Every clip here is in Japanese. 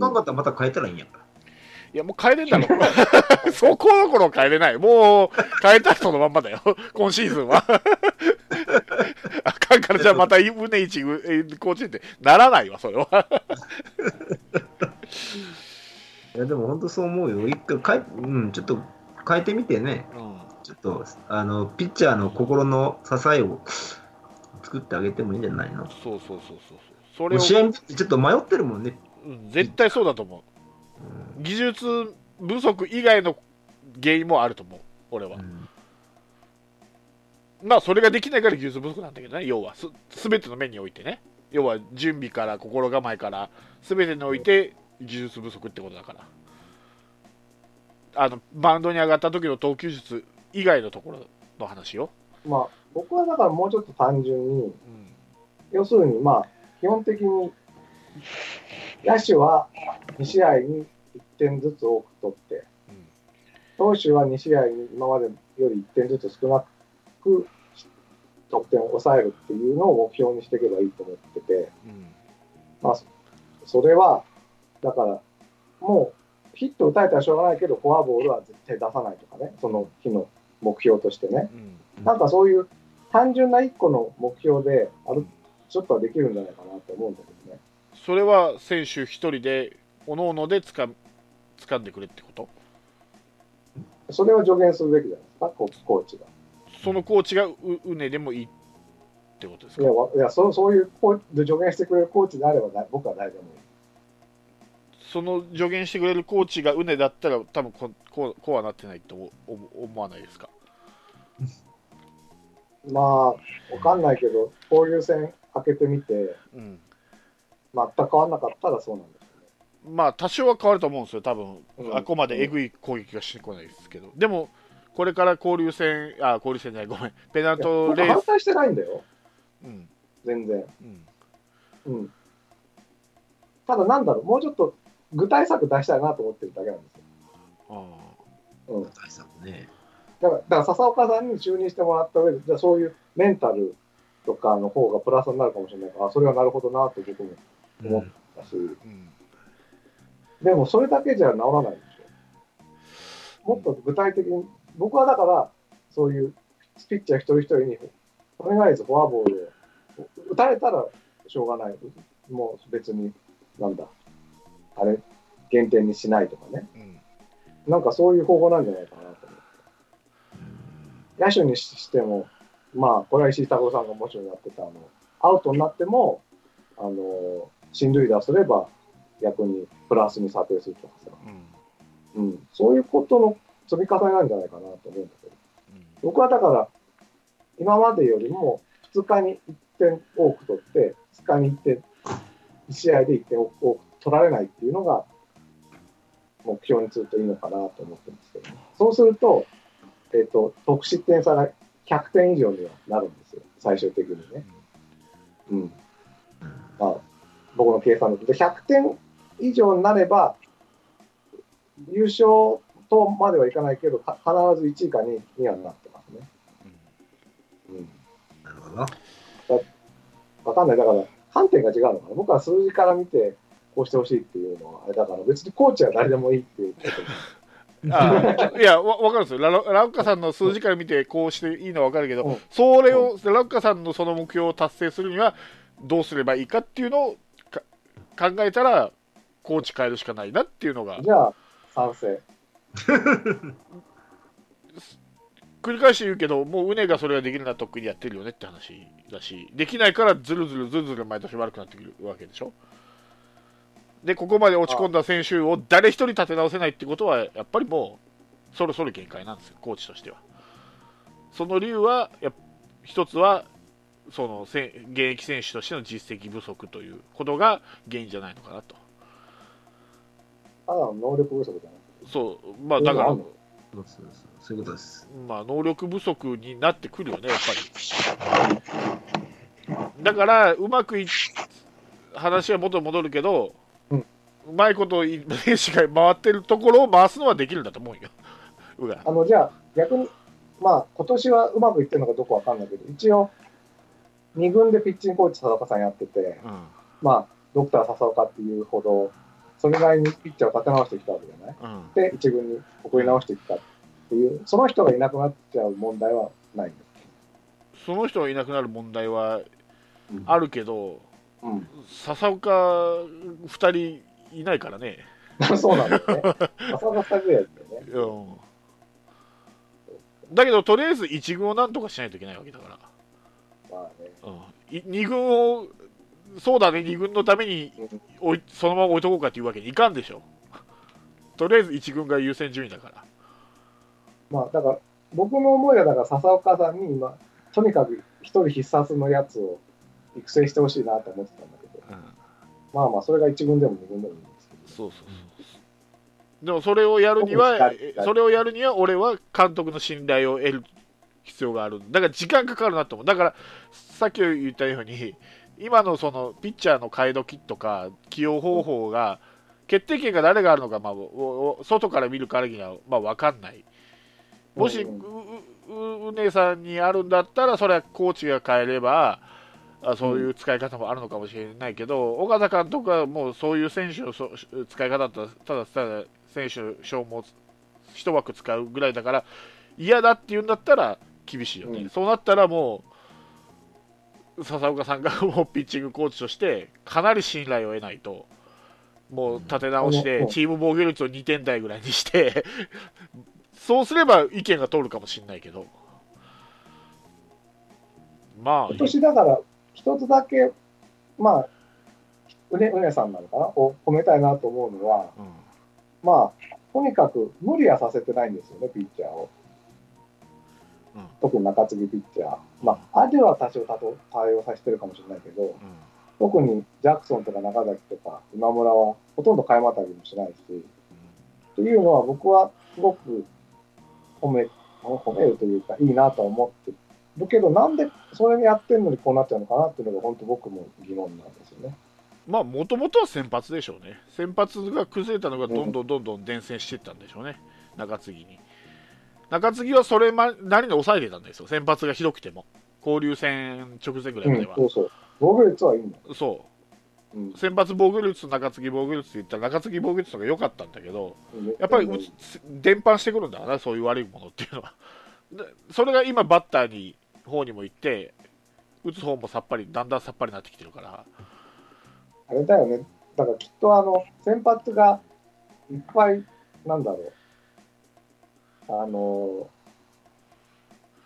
かんかったらまた変えたらいいんやから。いや、もう変えれんだろ。そこの頃変えれない。もう、変えたらそのまんまだよ。今シーズンは。あかんから、じゃあまた宗一コーチってならないわ、それは。いや、でも本当そう思うよ。一回変え、うん、ちょっと変えてみてね。うんちょっと、あの、ピッチャーの心の支えを作ってあげてもいいんじゃないの？そうそうそうそう。それを、試合ちょっと迷ってるもんね。うん絶対そうだと思う。技術不足以外の原因もあると思う、俺はう。んまあ、それができないから技術不足なんだけどね、要は、すすべての面においてね。要は、準備から心構えから、すべてにおいて技術不足ってことだから。あの、バウンドに上がった時の投球術以外のところの話よ。まあ、僕はだからもうちょっと単純に、うん。要するに、まあ、基本的に、野手は2試合に1点ずつ多く取って、投手は2試合に今までより1点ずつ少なく得点を抑えるっていうのを目標にしていけばいいと思ってて、うん。まあ、それは、だから、もうヒット打たれたらしょうがないけど、フォアボールは絶対出さないとかね、その日の目標としてね。うん。なんかそういう単純な一個の目標で、あるちょっとはできるんじゃないかなと思うんだけどね。それは選手一人で、おのおのでつか掴んでくれってこと？それを助言するべきじゃないですか、ココーチが。そのコーチがううねでもいいってことですか？いや、わいやそうそういうコーチ助言してくれるコーチであればだ僕は誰でもいい。その助言してくれるコーチがうねだったら多分ここうこうはなってないと思わないですか？まあ、わかんないけど、交流戦開けてみて、うん全く変わんなかったらそうなんですよね。まあ多少は変わると思うんですよ多分、うんあこまでえぐい攻撃がしてこないですけどでもこれから交流戦あ交流戦じゃないごめんペナント僕レース反対してないんだよ、うん全然。うんうん。ただ、なんだろう、もうちょっと具体策出したいなと思ってるだけなんですよ。あうん。対策ね。だから、だから笹岡さんに就任してもらった上で、じゃあそういうメンタルとかの方がプラスになるかもしれないから、あそれはなるほどなと僕も思ったし、ーうんでもそれだけじゃ治らないでしょ。もっと具体的に、僕はだから、そういうピッチャー一人一人に、とりあえずフォアボールを打たれたらしょうがない。もう別に、なんだ、あれ、減点にしないとかね。うんなんかそういう方法なんじゃないかなと思って。野手にしても、まあ、これは石井太郎さんがもちろんやってた、あの、アウトになっても、あの、進塁打すれば、逆にプラスに査定するとかさ、うん。うん、そういうことの積み重ねなんじゃないかなと思うんだけど、僕はだから、今までよりも2日に1点多く取って、2日に1点、1試合で1点多く取られないっていうのが、目標にするといいのかなと思ってますけど、そうすると、えっ、と、得失点差が100点以上にはなるんですよ、最終的にね。うん。まあ、僕の計算。で、100点以上になれば、優勝とまではいかないけど、か必ず1位か2位にはなってますね。うん。なるほど。わかんない。だから、観点が違うのかな。僕は数字から見て、こうしてほしいっていうのは、あれだから、別にコーチは誰でもいいっていう あいやわ分かるんですよラロラウッカさんの数字から見てこうしていいのは分かるけど、うんそれをラウッカさんのその目標を達成するにはどうすればいいかっていうのをか考えたらコーチ変えるしかないなっていうのが。じゃあ、賛成。繰り返して言うけどもう宗がそれができるのはとっくにやってるよねって話だしできないからずるずるずるずる毎年悪くなってくるわけでしょ。でここまで落ち込んだ選手を誰一人立て直せないってことはやっぱりもうそろそろ限界なんですよコーチとしては。その理由はやっ一つはそのせ現役選手としての実績不足ということが原因じゃないのかなとただの能力不足じゃない。そうまあだからそういうことです。まあ、能力不足になってくるよね、やっぱり。だから、うまくい話は元に戻るけど、ううんまいことい選手が回ってるところを回すのはできるんだと思うよ、裏。あの、じゃあ、逆に、まあ、今年はうまくいってるのかどうかわかんないけど、一応、2軍でピッチングコーチ、佐岡さんやってて、うんまあ、ドクター笹岡っていうほどそれなりにピッチャーを立て直してきたわけじゃない？うん、で、一軍に送り直してきたっていう、その人がいなくなっちゃう問題はないんです。その人がいなくなる問題はうんあるけど、うん。笹岡2人いないからね。そうなんだよね。浅岡二人ぐらいだよね。うん、だけど、とりあえず1軍をなんとかしないといけないわけだから。まあね。うん、2軍を、そうだね、2軍のためにうん置いそのまま置いとこうかっていうわけにいかんでしょ。とりあえず1軍が優先順位だから。まあ、だから、僕の思いは、だから、笹岡さんに今、とにかく一人必殺のやつを育成してほしいなと思ってたんだけど、うん、まあまあ、それが一軍でも二軍でもいいんですけど。そうそうそう。でもそれをやるにはそれをやるには、俺は監督の信頼を得る必要がある。だから時間かかるなと思う。だから、さっき言ったように、今のそのピッチャーの替え時とか、起用方法が、決定権が誰があるのか、まあ、外から見る限りは、まあ、分かんない。もし、うんううううねさんにあるんだったら、それはコーチが変えれば、あそういう使い方もあるのかもしれないけど、岡田監督はもうそういう選手の使い方だったら、ただただ選手消耗一枠使うぐらいだから、嫌だって言うんだったら厳しいよね、うん。そうなったらもう、笹岡さんがもうピッチングコーチとして、かなり信頼を得ないと、もう立て直しうん、てチーム防御率を2点台ぐらいにして、そうすれば意見が通るかもしれないけど、まあ今、年だから、一つだけ、まあ、うね、うねさんなのかな？を褒めたいなと思うのは、うん。まあ、とにかく無理はさせてないんですよね、ピッチャーを。うん特に中継ぎピッチャー。まあ、アデは多少対応させてるかもしれないけど、うん特にジャクソンとか中崎とか今村はほとんど買いまたぎもしないし、っていうのは僕はすごく褒め、褒めるというかいいなとは思ってるけど、なんでそれにやってんのにこうなっちゃうのかなっていうのが本当僕も疑問なんですよね。まあ、もともとは先発でしょうね、先発が崩れたのがどんどんどんどん伝染していったんでしょうね、中継ぎに。中継ぎはそれなりに抑えてたんですよ、先発がひどくても、交流戦直前ぐらいまでは。うん、そうそう。防御率はいいんだ。そううん、先発防御率と中継ぎ防御率って言ったら中継ぎ防御率とか良かったんだけどやっぱりうんうつ伝播してくるんだなそういう悪いものっていうのはでそれが今バッターに方にも行って打つ方もさっぱりだんだんさっぱりになってきてるからあれだよね。だからきっとあの、先発がいっぱい、なんだろう。あの、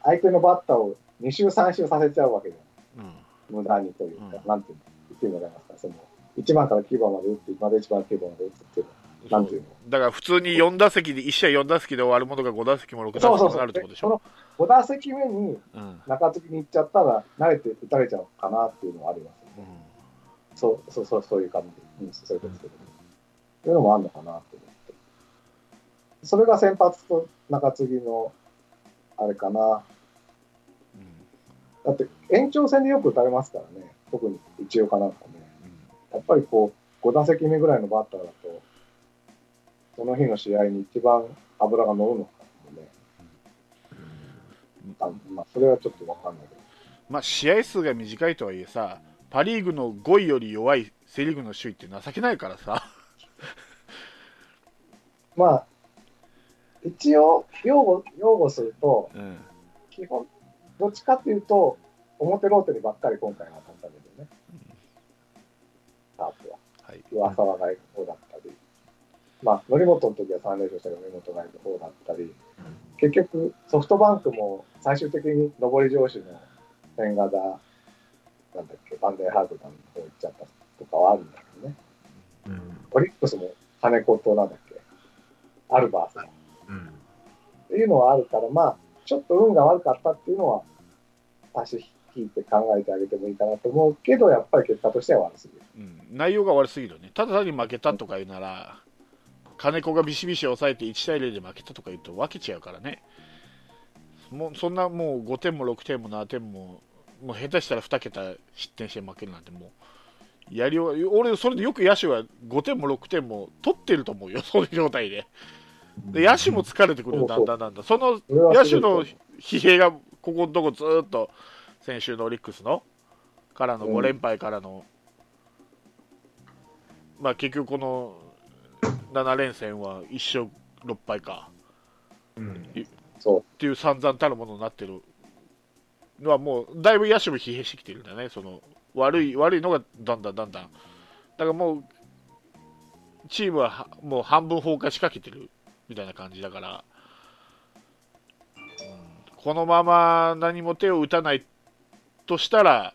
相手のバッターを2周3周させちゃうわけじゃん。うん無駄にというか、うんなんていうの、言ってもらえますか。その、1番から9番まで打って、まで1番から9番まで打つっていうの。なんていうの？だから普通に4打席で1試合4打席で終わるものが5打席も6打席もるってことでしょ？でその5打席目にうん中継ぎに行っちゃったら、慣れて打たれちゃうかなっていうのはありますよね。そうそうそうそういう感じ、うん、そういうことですけど、そういうのもあるのかなって。それが先発と中継ぎのあれかな。だって延長戦でよく打たれますからね、特に一応かなんかね。やっぱりこう、5打席目ぐらいのバッターだと、その日の試合に一番油が乗るのかもね。あまあ、それはちょっとわかんないけど。まあ試合数が短いとはいえさパ・リーグの5位より弱いセ・リーグの首位って情けないからさまあ、一応擁護、擁護すると、うん基本、どっちかっていうと、表ローテにばっかり今回は当たったけどね。カープは。はい上沢がいる方だったり、まあ、則本の時は3連勝したけど、則本がいる方だったり、結局、ソフトバンクも最終的に上り調子の千賀田、なんだっけ、バンデーハーグダンの方行っちゃったとかはあるんだけどね。うんオリックスも金子となんだっけ、アルバースのうんっていうのはあるから、まあ、ちょっと運が悪かったっていうのは、足引いて考えてあげてもいいかなと思うけど、やっぱり結果としては悪すぎる。うん、内容が悪すぎるよねただ単に負けたとか言うなら金子がビシビシ抑えて1対0で負けたとか言うと分けちゃうからね。もうそんなもう5点も6点も7点ももう下手したら2桁失点して負けるなんてもうやりよう俺それでよく野手は5点も6点も取ってると思うよそういう状態でで野手も疲れてくるよだんだんだんだん。その野手の疲弊がここのとこずーっと先週のオリックスのからのうん5連敗からの、まあ結局この7連戦は1勝6敗か。うん。そう。っていう散々たるものになってるのはもうだいぶ野手も疲弊してきてるんだよね。その悪い悪いのがだんだんだんだん。だからもうチームははもう半分崩壊しかけてるみたいな感じだから、うん。このまま何も手を打たないとしたら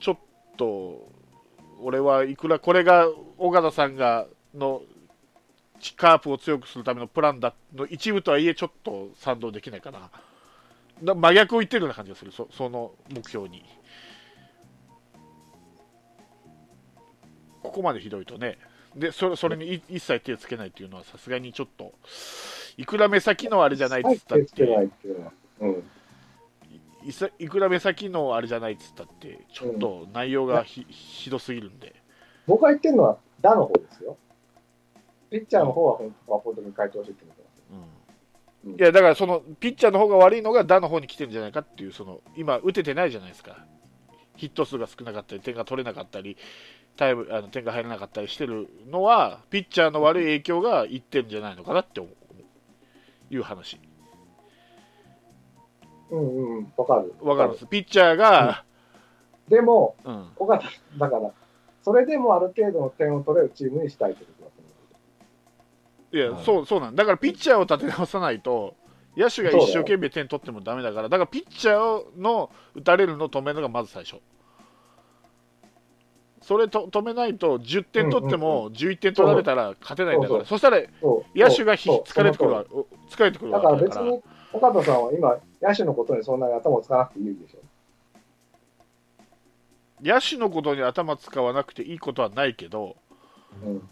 ちょっと俺はいくらこれが尾形さんがのカープを強くするためのプランだの一部とはいえちょっと賛同できないかな真逆を言ってるような感じがする。そその目標に。ここまでひどいとね。でそれそれにい一切手をつけないっていうのはさすがにちょっといくら目先のあれじゃないっつったってうん。いさいくら目先のあれじゃないっつったってちょっと内容がひ,、ひどすぎるんで。僕が言ってるのは、打の方ですよ。ピッチャーの方は本当、に変えてほしいってことうん。いやだからそのピッチャーの方が悪いのが打の方に来てるんじゃないかっていうその今打ててないじゃないですか。ヒット数が少なかったり点が取れなかったりタイムあの点が入らなかったりしてるのはピッチャーの悪い影響がいってるんじゃないのかなって思う。いう話。うんうん、わかる。わかる。んですピッチャーが、でも、うん。尾形、だから、それでもある程度の点を取れるチームにしたいってことだと思う。いや、はい。そうそうなん。だからピッチャーを立て直さないと野手が一生懸命点取ってもダメだから。だからピッチャーの打たれるのを止めるのがまず最初それと止めないと10点取っても11点取られたら勝てないんだから。そそしたら野手がひ疲れてくるわ。そ疲れてくるうだから。わけだから別に、岡田さんは今、野手のことにそんなに頭を使わなくていいでしょ。野手のことに頭使わなくていいことはないけどうん。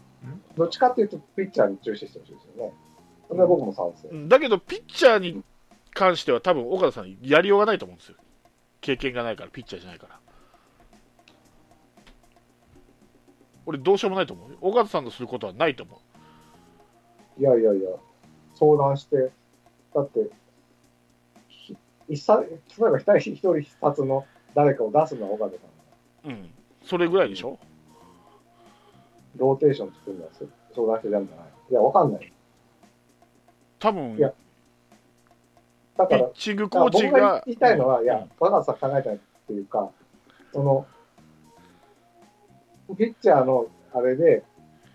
どっちかっていうと、ピッチャーに注視してほしいですよね。それは僕も賛成。うん。だけどピッチャーに関しては多分岡田さんやりようがないと思うんですよ。経験がないからピッチャーじゃないから俺どうしようもないと思う。よ岡田さんのすることはないと思う。いやいやいや、相談して、だって、ひ一冊例えば一人一人一冊の誰かを出すのは岡田さん。うん。それぐらいでしょ？ローテーション作るのは相談してやるんじゃないいや、わかんない。多分いやだからピッ、チングコーチ僕がが言いたいのは、いうん。や、若田さん考えたいっていうか、その、ピッチャーのあれで、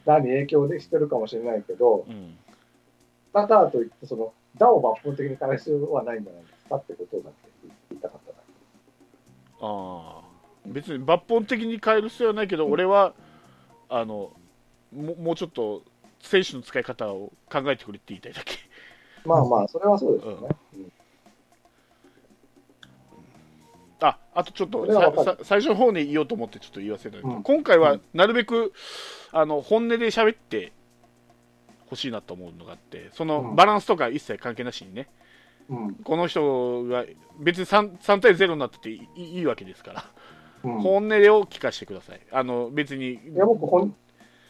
打に影響でしてるかもしれないけど、うん。だからといって、その、打を抜本的に変える必要はないんじゃないですかってことだって言いたかっただああ。別に抜本的に変える必要はないけど、俺はあのももうちょっと選手の使い方を考えてくれって言いたいだけ。け。まあまあ、それはそうですよね。うんああとちょっと最初の方に言おうと思ってちょっと言わせたい、うん。今回はなるべくあの本音で喋ってほしいなと思うのがあってそのうん。バランスとか一切関係なしにね、うん。この人が別に 3, 3対0になってていいいいわけですから、うん、本音を聞かせてください。あの別にいや、僕、本。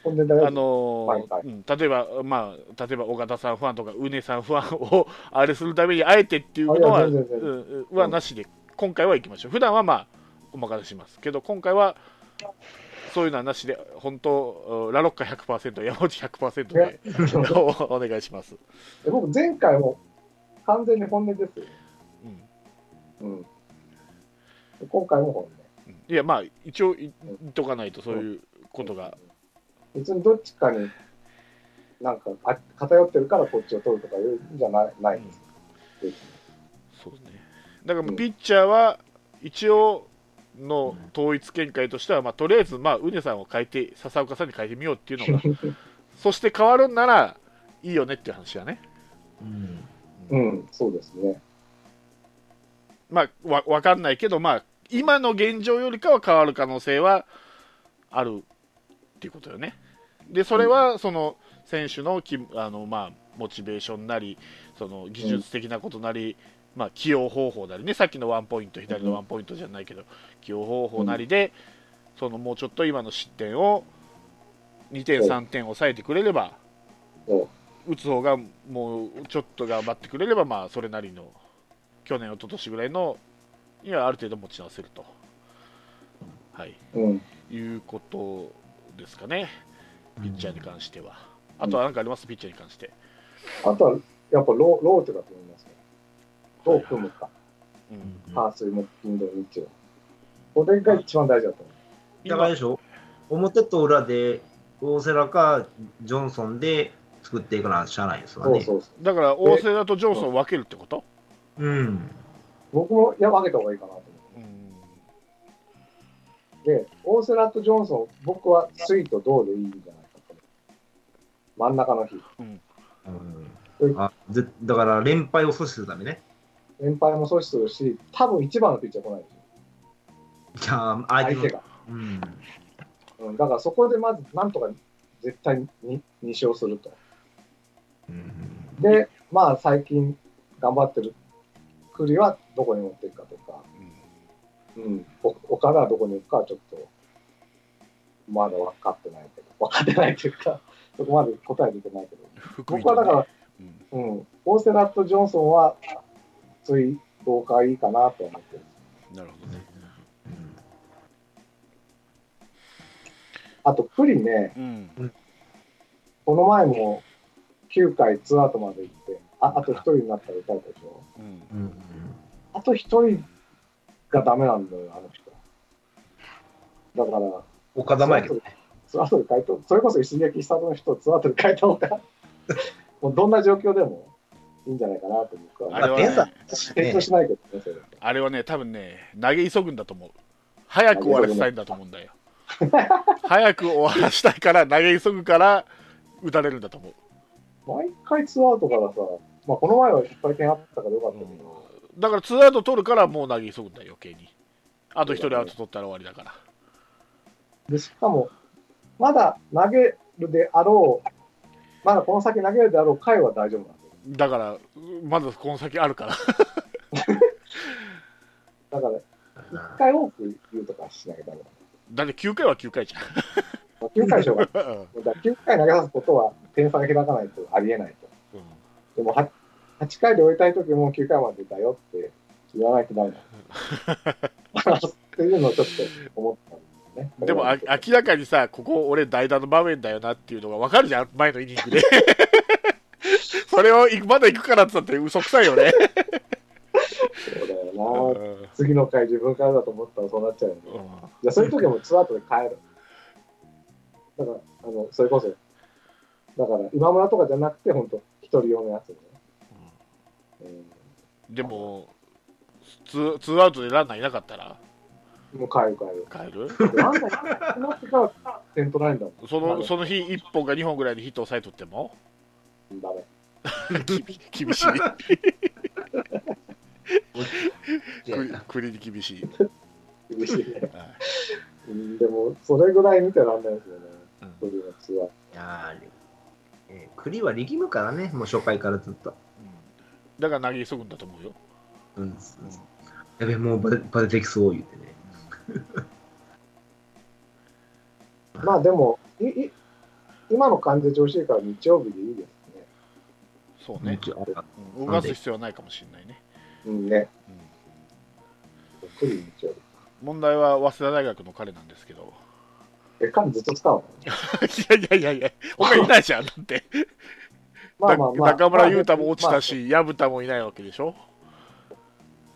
あのーはいはい。うん。例えば、まあ、例えば尾形さんファンとか、うねさんファンを あれするために、あえてっていうのは、うんはなしで、今回は行きましょう。普段はまあ、お任せしますけど、今回は、そういうのはなしで、本当、ラロッカ100%、山内100%でおお願いします。で僕、前回も完全に本音ですよ。うんうん。で今回も本音。うんいや、まあ、一応言っとかないと、そういうことが、別にどっちかになんかあ偏ってるからこっちを取るとかいうんじゃないないです。別にそうですね。だから、うんピッチャーは、一応、の統一見解としては、まあ、とりあえず、まあ、うねさんを変えて、笹岡さんに変えてみようっていうのが、そして変わるんならいいよねっていう話だね。うん。うん、そうですね。まあ、わ分かんないけど、まあ、今の現状よりかは変わる可能性はあるっていうことよね。で、それはその選手のきあの、まあ、モチベーションなり、その技術的なことなり、まあ、起用方法なりね、さっきのワンポイント、左のワンポイントじゃないけど、起用方法なりで、そのもうちょっと今の失点を2点、うん3点抑えてくれれば、うん打つ方がもうちょっと頑張ってくれれば、まあ、それなりの去年、一昨年ぐらいのにはある程度持ち直せると、はい、うん。いうことですかね。ピッチャーに関しては。あとは何かあります、ピッチャーに関して。あとは、やっぱローローテだと思いますね。どう組むか。うん、パー水木金土日曜。これが一番大事だと思う。だからでしょ表と裏で、大瀬良かジョンソンで作っていかなしゃあないですわね。そうそうそう。だから、大瀬良とジョンソンを分けるってこと、うん。僕もいや分けた方がいいかなと思うん、う。で、大瀬良とジョンソン、僕はスイートどうでいいんじゃないかと。真ん中の日。うんうんだから連敗を阻止するためね。連敗も阻止するし、多分一番のピッチャー来ないでしじゃあ、ょ。相手の相手が。うん。うん、だからそこでまずなんとか絶対に2勝すると。うん。で、まあ最近頑張ってる栗はどこに持っていくかとか、うん、お岡田はどこに行くかはちょっと、まだ分かってないけど、分かってないというか、そこまで答え出てないけど、僕はだから、うん。うん、オーセラット・ジョンソンは、ついどうかいいかなと思ってる。なるほどね。あと、栗ね、うん、この前も9回ツーアウトまで行って、ああと1人になったら打たれたでしょ。うん、うんあと1人がダメなんだよ、あの人。だから、岡田前けどね。ツーアウトで変えと、それこそ一撃スタートの人をツーアウトで変えた方が、もうどんな状況でもいいんじゃないかなと僕は。あれはね点差提供しないけどね、それ。あれはね、多分ね、投げ急ぐんだと思う。早く終わらせたいんだと思うんだよ。早く終わらせたいから、投げ急ぐから、打たれるんだと思う。毎回ツーアウトからさ、まあ、この前はいっぱい点あったからよかったけど、だから、ツーアウト取るから、もう投げ急ぐんだよ、余計に。あと一人アウト取ったら終わりだから。でしかも、まだ投げるであろう、まだこの先投げるであろう回は大丈夫なんで。だから、まだこの先あるから。だから、一回多く言うとかしなきゃダメだって9回は9回じゃん。だ。9回しょうがない。うんだから9回投げさすことは点差が開かないとありえないと。うんでも 8, 8回で終えたいときも9回まで出たよって言わないとダメだ。っていうのをちょっと思ったんですね。でもあ明らかにさ、ここ俺代打の場面だよなっていうのが分かるじゃん、前のイニングで。それをいまだ行くからって言ったって嘘くさいよね。そうだよな。うん次の回自分からだと思ったらそうなっちゃうんで。うんじゃあそういう時はもうツーアウトで変える。だから、あの、それこそ、だから今村とかじゃなくて、本当一人用のやつでね。でもツー、ツーアウトでランナーいなかったら？うん、もう変える変える。変える？であんたいなってから点取られるんだもん。そのその日1本か2本ぐらいでヒットを抑えとっても？ダメ。厳しい栗栗に厳しい、厳しいね。はいうんでも、それぐらい見てらんないですよね。うん鳥のツアー。いやーえー栗は力むからね、もう初回からずっと。うんだから投げ急ぐんだと思うよ、うん。やべ、もうバテバテてきそう言ってね。まあでもいい、今の感じで調子いいから日曜日でいいですね。そうね、動かす必要はないかもしれないね、うん。ね。問題は早稲田大学の彼なんですけど。え、彼ずっと使うの？いやいやいやいや他いないじゃんだって。まあまあまあ。中村雄太も落ちたまし薮田もいないわけでしょ？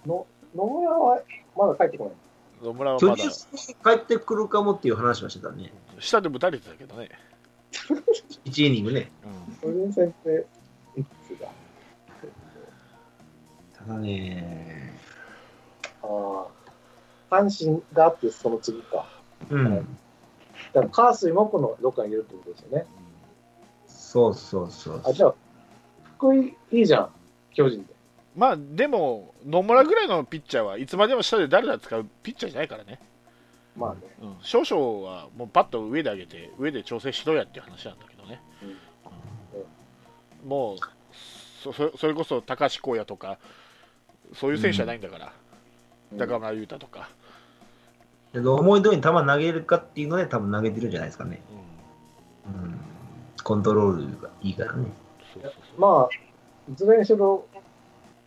あの野村はまだ帰ってこない。野村はまだ。帰ってくるかもっていう話はしてたね。下でも打たれてたけどね、1イニングね。うん。巨人戦ってね、ああ。阪神があってその次か。うん。だから、カースイもこのどっかにいるってことですよね。そうそうそうあ、じゃあ、福井いいじゃん。巨人で。まあでも野村ぐらいのピッチャーはいつまでも下で誰だ使うピッチャーじゃないからね、まあね。うん、少々はもうパッと上で上げて上で調整しろやっていう話なんだけどね、うんもうそそそれこそ高橋光也とかそういう選手じゃないんだから、中村雄太とか、で思い通りに球投げるかっていうので多分投げてるんじゃないですかね。うんうん。コントロールがいいからね。そうそうそうまあ、いずれにしろ、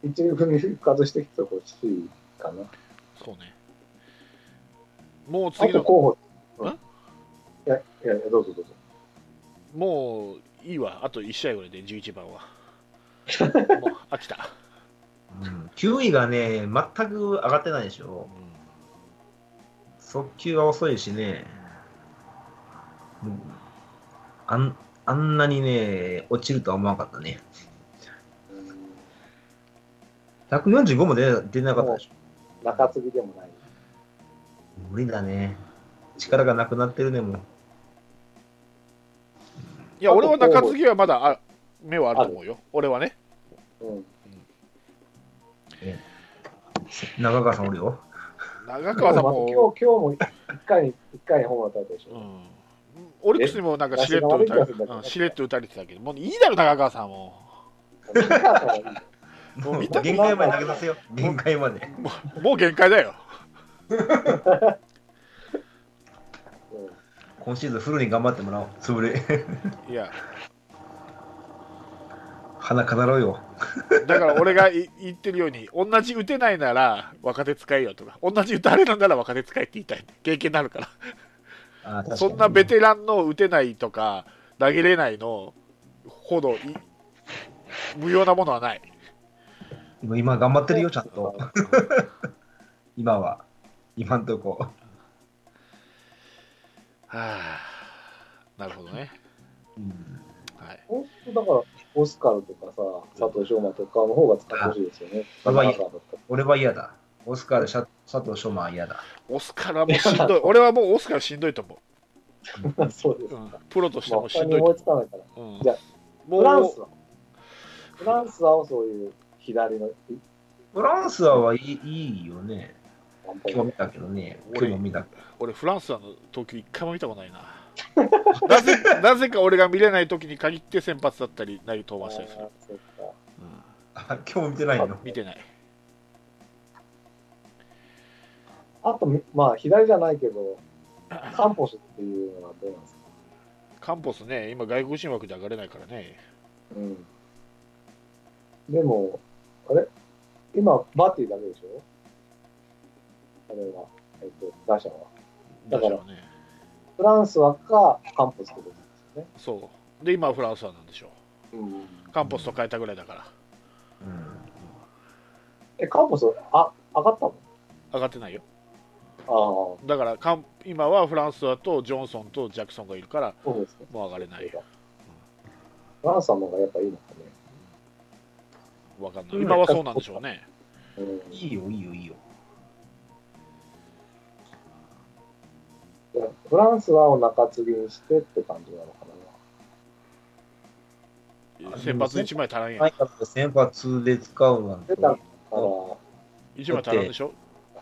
一流組復活してきてほしいかな。そうねもうあ次のと候補。うん？んいや、いや、いやどうぞどうぞ。もういいわ、あと1試合ぐらいで11番は。もう飽きた。うん、9位がね、全く上がってないでしょ。速球が遅いしね、うんあんあんなにね、落ちるとは思わなかったね。145も出出なかったでしょ。中継ぎでもない。無理だね。力がなくなってるね、もう。いや、俺は中継ぎはまだあ目はあると思うよ、俺はね。うん。中川さんおるよ。長川さんも、今日、今日も一回に、一回にホームラン打たれたでしょ。うん、オリックスにもなんかしれっと打たれえ？出しれっと打たれてたけど、もういいだろ、長川さんも。もう見た限界まで投げさせよ。限界まで。もう限界だよ。うん今シーズンフルに頑張ってもらおう。潰れ。いや、鼻飾ろうよ。だから俺がい言ってるように、同じ打てないなら若手使えよとか、同じ打たれるなら若手使えって言いたい。経験になるから。そんなベテランの打てないとか、投げれないのほどい無用なものはない。今今頑張ってるよ、ちゃんと。今は。今んとこ。はあ、なるほどね。うんはい、本当だから、オスカルとかさ、佐藤翔馬とかの方が使ってほしいですよね。あまあいい中川だったら俺は嫌だ。オスカル、佐藤翔馬は嫌だ。オスカルはもうしんどい。俺はもうオスカルしんどいと思 そうです。プロとしてまあ、もし他に思いんどいとつかないから。じゃフランスうは？フランスはそういう左のフランスはいいいいよね。今日見たけどね。今俺日も見た。俺、フランスはの投球一回も見たことないな。なぜなぜか俺が見れない時に限って先発だったり、投げ登板したりする。あ今日も見てないの？見てない。あと、まあ、左じゃないけど、カンポスっていうのはどうなんですか？カンポスね、今外国人枠で上がれないからね。うん。でも、あれ？今、バッティだけでしょ？あれは、えっと、打者は。だから打者はね。フランスはか、カンポスってことですよね。そう。で、今はフランスはなんでしょうん。う。カンポスと変えたぐらいだから。うんえ、カンポス、あ、上がったの？上がってないよ。ああ、だからカン、今はフランスだとジョンソンとジャクソンがいるから、そうですね。もう上がれないよ。フランスはの方がやっぱいいのかね。わかんない。今はそうなんでしょうね。うん。いいよ、いいよ、いいよ。フランスはお中継ぎにしてって感じなのかな。先発1枚足らんやん。はい、先発で使うなんて出。たから、1枚足らんでしょ？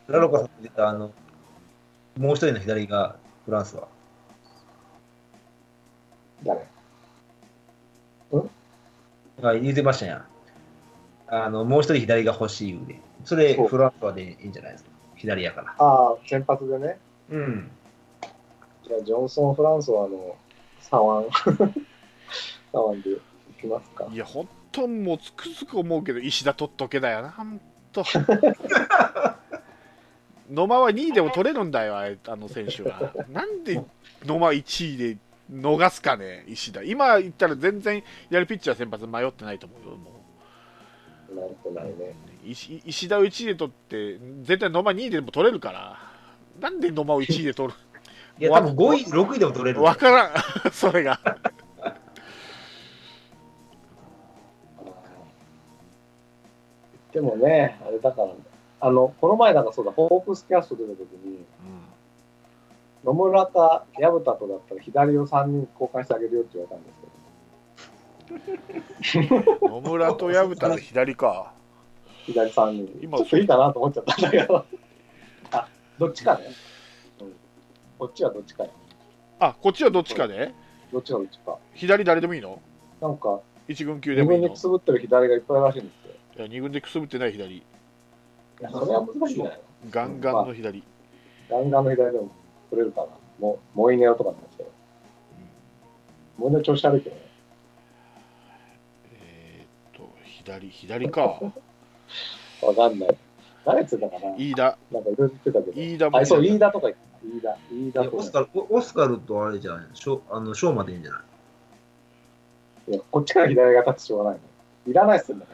ラロカさんが出た、あの、もう一人の左がフランスは。誰？が言ってましたやん。あの、もう一人左が欲しい言うで。それ、フランスはでいいんじゃないですか。左やから。ああ、先発でね。うん。じゃあ、ジョンソン・フランスは、あの、左腕。左腕でいきますか。いや、本当もうつくづく思うけど、石田取っとけだよな、本当。野間は2位でも取れるんだよ、あの選手は。なんで野間1位で逃すかね、石田。今言ったら全然左ピッチャー先発迷ってないと思うよ、もなんとないね。う。石石田を1位で取って、絶対野間2位でも取れるから。なんで野間を1位で取る？いや、多分5位、6位でも取れる。わからん、それが。でもね、あれだから、あの、この前なんかそうだ、ホープスキャスト出た時に、野村か薮田とだったら左を3人交換してあげるよって言われたんですけど、野村と薮田の左か。左3人。今ちょっといいかなと思っちゃったんだけど。あ、どっちかね。うん、こっちはどっちかや。あ、こっちはどっちかで？どっちがどっちか。左誰でもいいの？なんか、一軍級で自もいいの？分にくすぶってる左がいっぱいらしいんですよ。いや二軍でくすぶってない左いや、それは難しいんじゃないの？ガンガンの左、弾丸の左でも取れるかな。もう、モイネオとかなんですけど。モイネオ調子悪いけどね。えーっと左左か わかんない。誰っつったかな？飯田なんかいろいろ言ってたけど。飯田もあ、そう、飯田とか言って飯田。飯田オスカル、オオスカルとあれじゃないショあの、ショーまでいいんじゃない？いや、こっちから左が立ってしょうがないの。いらないっすよ、だか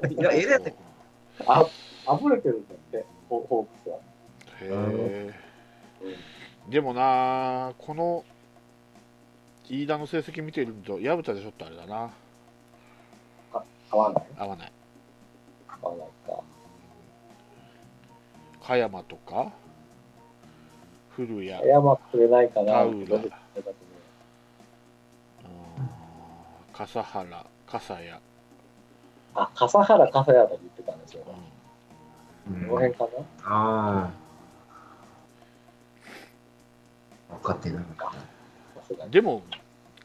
らいや、ええやつあ、溢れてるんだって、ホホークスは。へえ。でもなこの飯田の成績見てると薮田でちょっとあれだな。合わない？合わない。合わないか。加山とか？古谷山くれないかな。田浦笠原笠谷、あ、笠原笠谷と言ってたんですよ。ううんこの辺かな？ああ。分かってないか。でも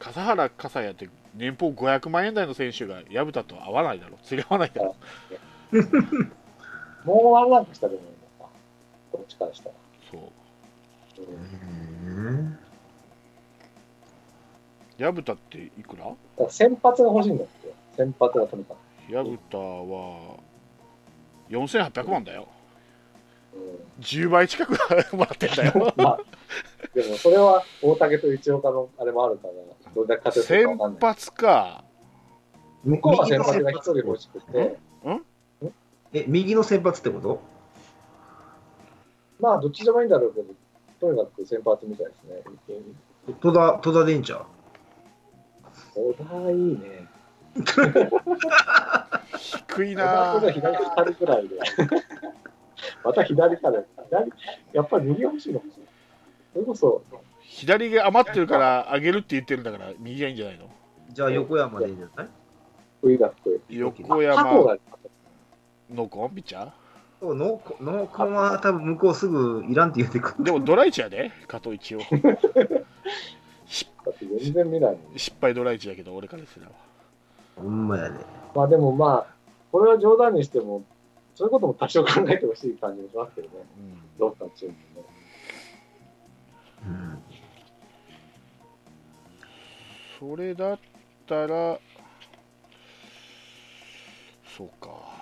笠原笠谷って年俸500万円台の選手が薮田と合わないだろ釣り合わないだろもうワンランク下でもいいのか。こっちからしたら。そううん。うん。薮田っていくら？先発が欲しいんだって。よ。先発がとにかく。薮田は4800万だよ。うん。10倍近くもらってんだよ。まあ、でもそれは大竹と一岡のあれもあるから、どれだけ勝てる先かわかんない。発か。向こうは先発が一人欲しくて、え、右の先発ってこと？まあどっちでもいいんだろうけど、とにかく先発みたいですね。戸田、戸田でいいんちゃう小田いいね。低いな。君が左二人くらいで。また左から、左、やっぱり右欲しいのそれこそ、左が余ってるから上げるって言ってるんだから右がいいんじゃないの？じゃあ横山でいいんじゃない？横山。が、のコン？ピッチャそうノーコノーコンは多分向こうすぐいらんって言ってくる。ーでもドライチやで加藤一応だって全然見ないもん。失敗ドライチやけど俺からすればほんまやで。まあでもまあ、これは冗談にしても、そういうことも多少考えてほしい感じもしますけどね。うんどっかのチームもね。うん。それだったらそうか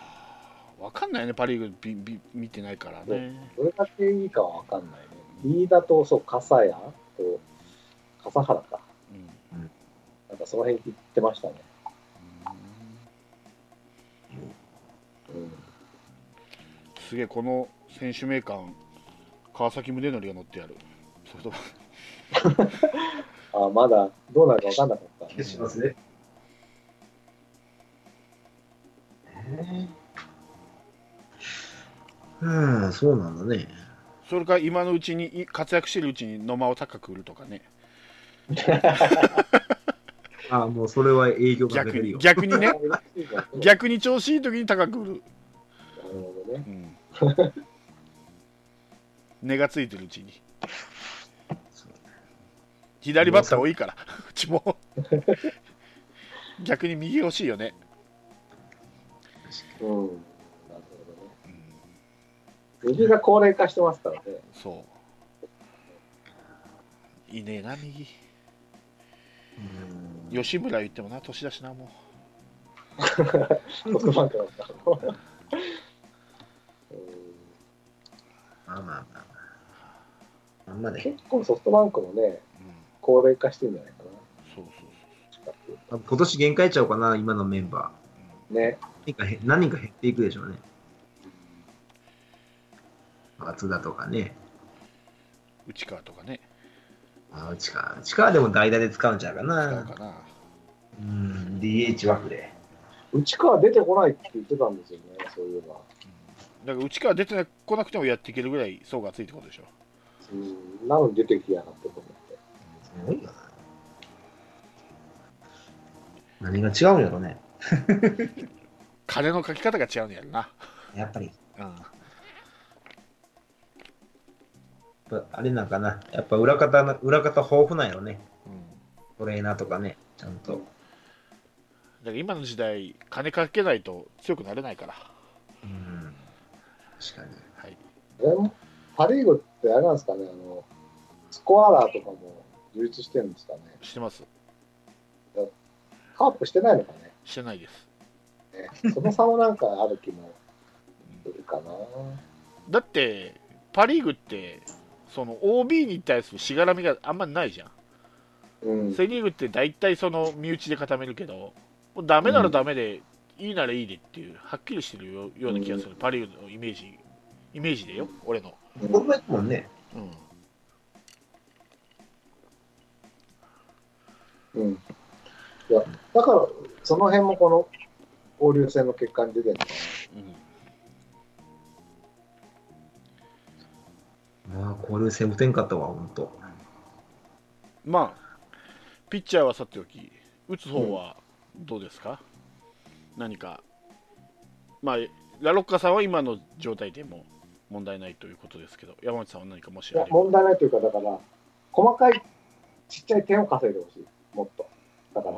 わかんないねパ・リーグビビ見てないからねどれだけいいかはわかんないね。飯田と、そう、笠谷と、笠原か。うんなんかその辺行ってましたね。うん。すげえこの選手名鑑川崎宗則が乗ってやるソフトバンク あまだどうなるかわかんなかった。消しますね。うん、そうなんだね。それから今のうちにい活躍してるうちに野間を高く売るとかね あもうそれは営業かけ逆に。逆にねなる 逆に調子いい時に高く売る、ほどね。うん、値がついてるうちに左バッター多いからうちも 逆に右欲しいよね、うん。右が高齢化してますからね。そういいねえな右うん吉村言ってもな年だしなもソフトバンクだっまあまあまあまあ。あんまね、結構ソフトバンクもね、高齢化してるんじゃないかな。そうそう今年限界ちゃうかな、今のメンバそう、ね。ー。何かへ何人か減っていくでしょうね。松田とかね。うん、内川とかねあ内川。内川でも代打で使うんちゃうか使うな。かなうん、DH 枠で。内川出てこないって言ってたんですよね、そういえば。だから内川出てこなくてもやっていけるぐらい層が厚いってことでしょうん、なのに出てきやがってと思って。すごいよな。何が違うんやろね。金の書き方が違うんやろな、やっぱり。うん、ぱあれなんかな。やっぱ裏方な、裏方豊富なんやろね。うんトレーナーとかね。ちゃんと。だから今の時代金かけないと強くなれないから、うん。確かに。はい、でもパ・リーグってあれなんですかね、あの、スコアラーとかも充実してるんですかね？してますカープしてないのかね？してないですねその差もなんかある気もするかな。だってパ・リーグってその OB に対するしがらみがあんまりないじゃんうん。セ・リーグって大体その身内で固めるけど、もうダメならダメで、いいならいいでっていう、はっきりしてるよような気がする、パ・リーグのイメージ、イメージでよ、俺の。僕もやったもんね。うん、うん。いや、だから、その辺もこの交流戦の結果に出てるのかうまあ、交流戦打てんかったわ、ほんと。まあ、ピッチャーはさておき、打つ方はどうですか、何か、まあ、ラロッカさんは今の状態でも問題ないということですけど、山内さんは何かもし。問題ないというか、だから、細かいちっちゃい点を稼いでほしい。もっと。だから、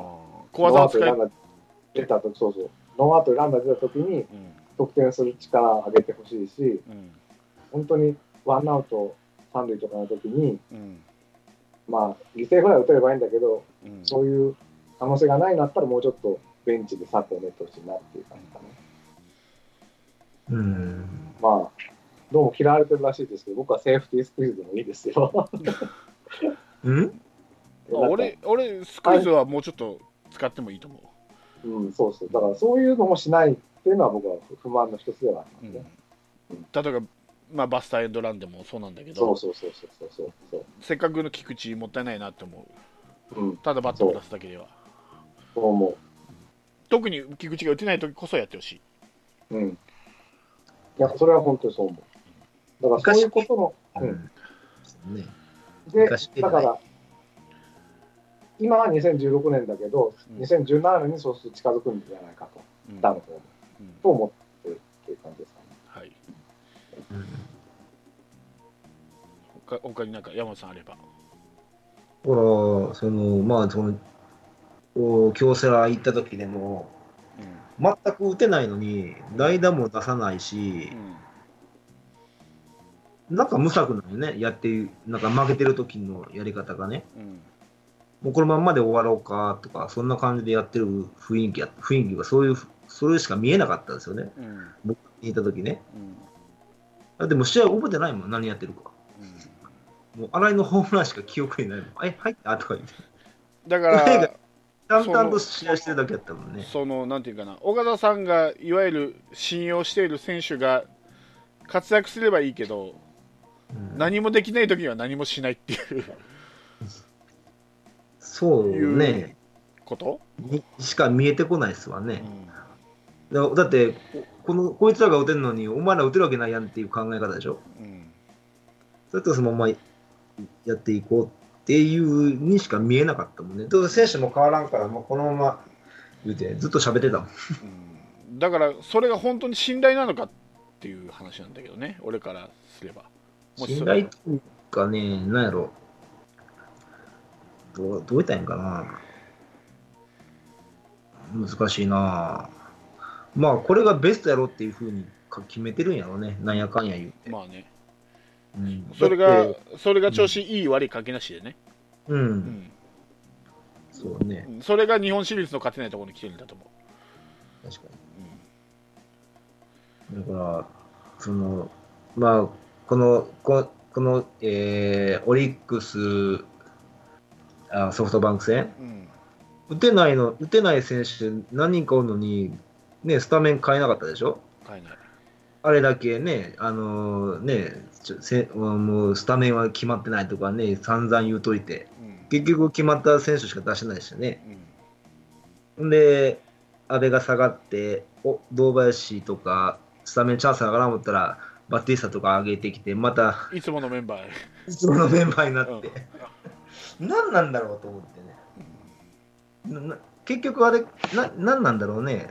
小技を使い、ノーアウトランナー出たとそうそう。ノーアウトランナー出たときにうん得点する力を上げてほしいし、うん本当にワンアウト三塁とかのときに、うんまあ、犠牲フライ打てればいいんだけど、うんそういう可能性がないんだったら、もうちょっとベンチで策を練ってほしいなっていう感じかね。うん。まあ、どうも嫌われてるらしいですけど、僕はセーフティースクイズでもいいですよ。うん？まあ俺、俺、スクイズはもうちょっと使ってもいいと思うん、そうそう。だからそういうのもしないっていうのは僕は不満の一つではあう。うんりますね。例えば、まあ、バスターエンドランでもそうなんだけど、そうそうそうそうそうそうそう。せっかくの菊池もったいないなって思う。うん、ただバットを出すだけでは。そう思特に菊池が打てない時こそやってほしい。う。うん。いや、それは本当にそう思う。だからそういうことの、うん。ね。で、昔ってないだから、今は2016年だけど、うん2017年にそうすると近づくんじゃないかと、うん他の方も、うんと思って他他になんか山本さんあれば。ほら、その、まあ、その、こう京セラ行った時でも、全く打てないのに、代打も出さないしう、んなんか無策なのよね、やってる、なんか負けてる時のやり方がね。うんもうこのまんまで終わろうかとか、そんな感じでやってる雰囲気や、雰囲気がそういう、それしか見えなかったですよね。うん僕にいた時ね。うんだってもう試合覚えてないもん、何やってるか。もう新井のホームランしか記憶にないもん。え、入った？とか言って。だから、淡々と試合してるだけやったもんね。そのなんていうかな、岡田さんがいわゆる信用している選手が活躍すればいいけど、うん何もできない時には何もしないっていうそうね。こと、にしか見えてこないですわね。うんだだってここの、こいつらが打てるのに、お前ら打てるわけないやんっていう考え方でしょ。うんそれとそのままやっていこうっていうにしか見えなかったもんね。選手も変わらんから、もうこのまま言うて、ずっと喋ってたもん。うんだからそれが本当に信頼なのかっていう話なんだけどね、俺からすれば。信頼というかね、なんやろ。どう、どう言ったんかな。難しいな。まあ、これがベストやろっていうふうにか決めてるんやろね。なんやかんや言うて。まあね、うんそれがそれが調子いい悪い関係なしでね、う、うんんそうね。うんそれが日本シリーズの勝てないところに来てるんだと思確かう。に。だから、その、まあ、この、ここの、えー、オリックス、あソフトバンク戦、うんうん打てないの、打てない選手何人かおるのに、ね、スタメン変えなかったでしょ？変えない。あれだけね、あのねちょせ、もうスタメンは決まってないとかね、散々言うといて、うん。結局決まった選手しか出してないですよね。うん。んで、阿部が下がって、お堂林とか、スタメンチャンス上がらん思ったら、バティスタとか上げてきて、また、いつものメンバー、いつものメンバーになって、何なんだろうと思ってね。なな結局あれ、な何なんだろうね。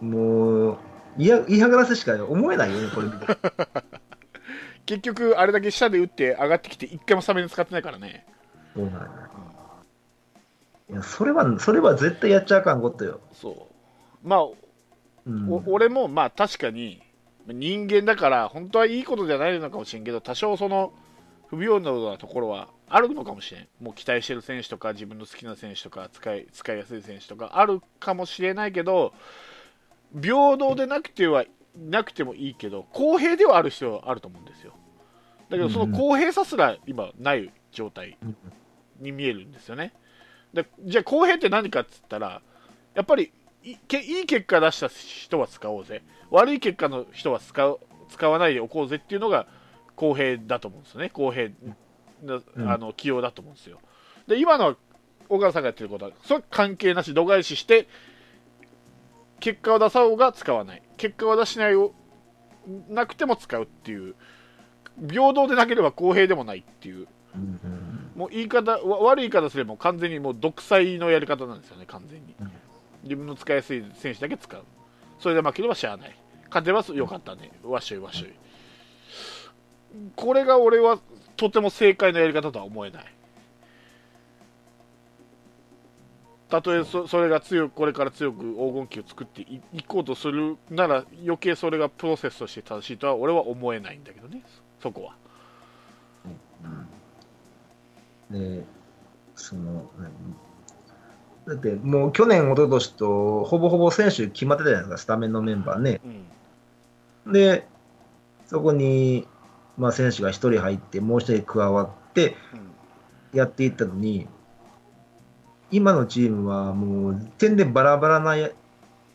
もう、嫌嫌がらせしか思えないよね、これ見て。結局、あれだけ下で打って上がってきて、一回もスタメン使ってないからね。そうなんやいや、それは、それは絶対やっちゃあかんことよ。そうまあ、うん、お俺もまあ確かに人間だから本当はいいことじゃないのかもしれんけど多少その不平等なところはあるのかもしれん。もう期待してる選手とか自分の好きな選手とか使い使いやすい選手とかあるかもしれないけど平等でなくてはなくてもいいけど公平ではある必要はあると思うんですよ。だけどその公平さすら今ない状態うんに見えるんですよね。でじゃあ公平って何かっつったらやっぱりいい結果出した人は使おうぜ。悪い結果の人は使う使わないでおこうぜっていうのが公平だと思うんですよね。公平なうん。あの起用だと思うんですよ。で今の小川さんがやってることはそれ関係なし度外視して結果を出さおうが使わない。結果を出しないをなくても使うっていう。平等でなければ公平でもないっていう。もう言い方わ悪い言い方すれば完全にもう独裁のやり方なんですよね完全に。うん。自分の使いやすい選手だけ使う。それで負ければしゃあない。勝てばよかったね。わっしょいわっしょいこれが俺はとても正解のやり方とは思えない。たとえそそれが強くこれから強く黄金期を作っていいこうとするなら余計それがプロセスとして正しいとは俺は思えないんだけどね。そこは。で、その、何？だってもう去年、一昨年とほぼほぼ選手決まってたじゃないですか、スタメンのメンバーね。うん。で、そこに、まあ、選手が1人入って、もう1人加わってうんやっていったのに、今のチームはもう点でバラバラなや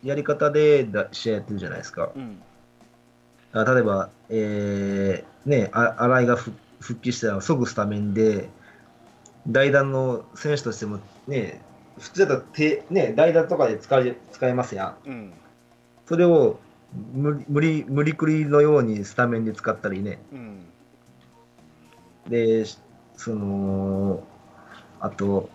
やり方でだ試合やってるじゃないですか。うんあ例えば、えーね、あ新井が復復帰したら即スタメンで、代打の選手としても、ね、普通だと手、ね、代打とかで使え使えますやん。うんそれを無理無理無理くりのようにスタメンで使ったりね。うんで、しその、あと、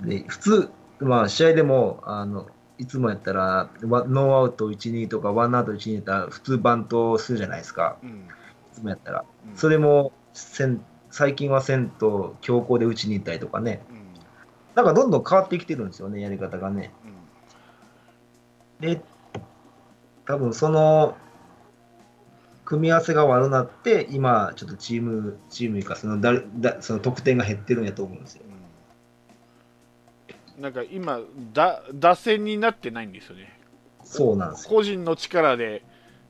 で普通、まあ、試合でもあのいつもやったら、ワノーアウト1、2とか、ワンアウト1、2やったら、普通バントするじゃないですか、うんいつもやったら。うんそれもせん最近はせんと強行で打ちに行ったりとかね、うんなんかどんどん変わってきてるんですよね、やり方がね。で、多分その組み合わせが悪なって、今、ちょっとチーム、チームいうかそのだだ、その得点が減ってるんやと思うんですよ。うんなんか今だ打線になってないんですよねそうなんですよ。個人の力で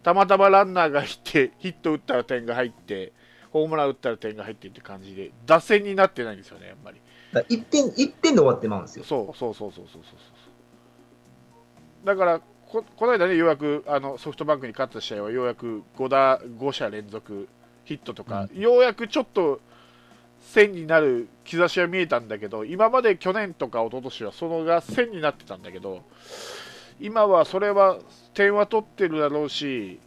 たまたまランナーがいてヒット打ったら点が入ってホームラン打ったら点が入ってって感じで打線になってないんですよねやっぱりだ1点、一点で終わってまうんですよ。そうそうそうそうそうそうそうだからここの間ねようやくあのソフトバンクに勝った試合はようやく5打5者連続ヒットとか、ようやくちょっと線になる兆しは見えたんだけど今まで去年とか一昨年はそのが線になってたんだけど今はそれは点は取ってるだろうし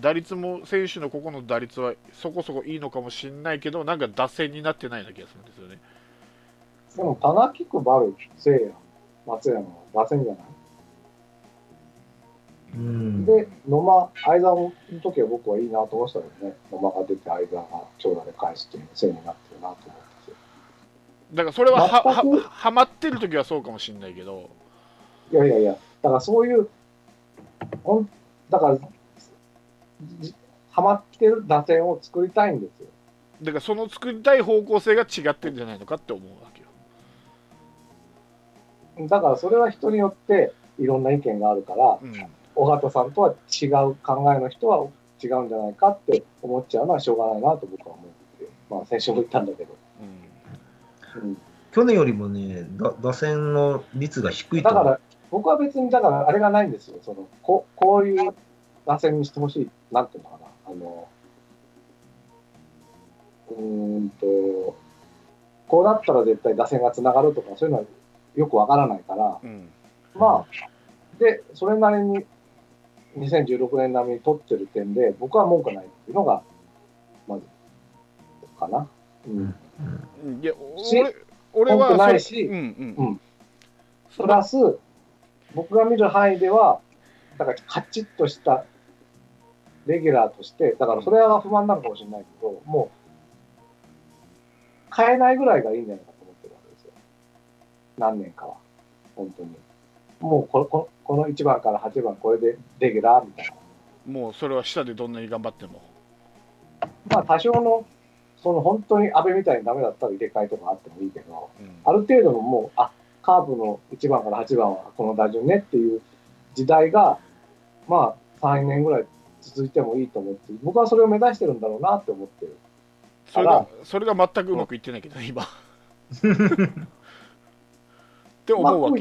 打率も選手の個々の打率はそこそこいいのかもしれないけどなんか打線になってないような気がするんですよね。でも、田中くバル、聖夜、松山は。打線じゃない、うん。で、野間、相沢の時は僕はいいなと思ってたけどね。野間が出て相沢が長打で返すっていう線になってるなと思ってて。だからそれははははまってる時はそうかもしれないけど、いやいやいや、だからそういう、ほんだから、じハマってる打線を作りたいんですよ。だからその作りたい方向性が違ってるんじゃないのかって思うわけよ。だからそれは人によっていろんな意見があるから、うん、尾形さんとは違う考えの人は違うんじゃないかって思っちゃうのはしょうがないなと僕は思って、まあ先週も言ったんだけど。うん、去年よりもね、だ打線の率が低い。だから僕は別にだからあれがないんですよ。そのここういう打線にしてほしい、なんていうのかな。あのうーんと、こうなったら絶対打線がつながるとか、そういうのはよくわからないから、うんうんまあ、で、それなりに2016年並みに取ってる点で、僕は文句ないっていうのが、まず、かな。うん。うんいやし俺俺は文句ないしうんうんうんプラス、僕が見る範囲では、だからカチッとしたレギュラーとして、だからそれは不満なのかもしれないけど、もう、変えないぐらいがいいんじゃないかと思ってるわけですよ。何年かは。本当に。もうこの、このこの1番から8番、これでレギュラーみたいな。もうそれは下でどんなに頑張っても。まあ多少の、その本当に安倍みたいにダメだったら入れ替えとかあってもいいけど、うんある程度のもう、あ、カーブの1番から8番はこの打順ねっていう時代が、まあ3年ぐらい続いてもいいと思って、僕はそれを目指してるんだろうなって思ってる。それがそれが全くうまくいってないけどね今。って思うわけ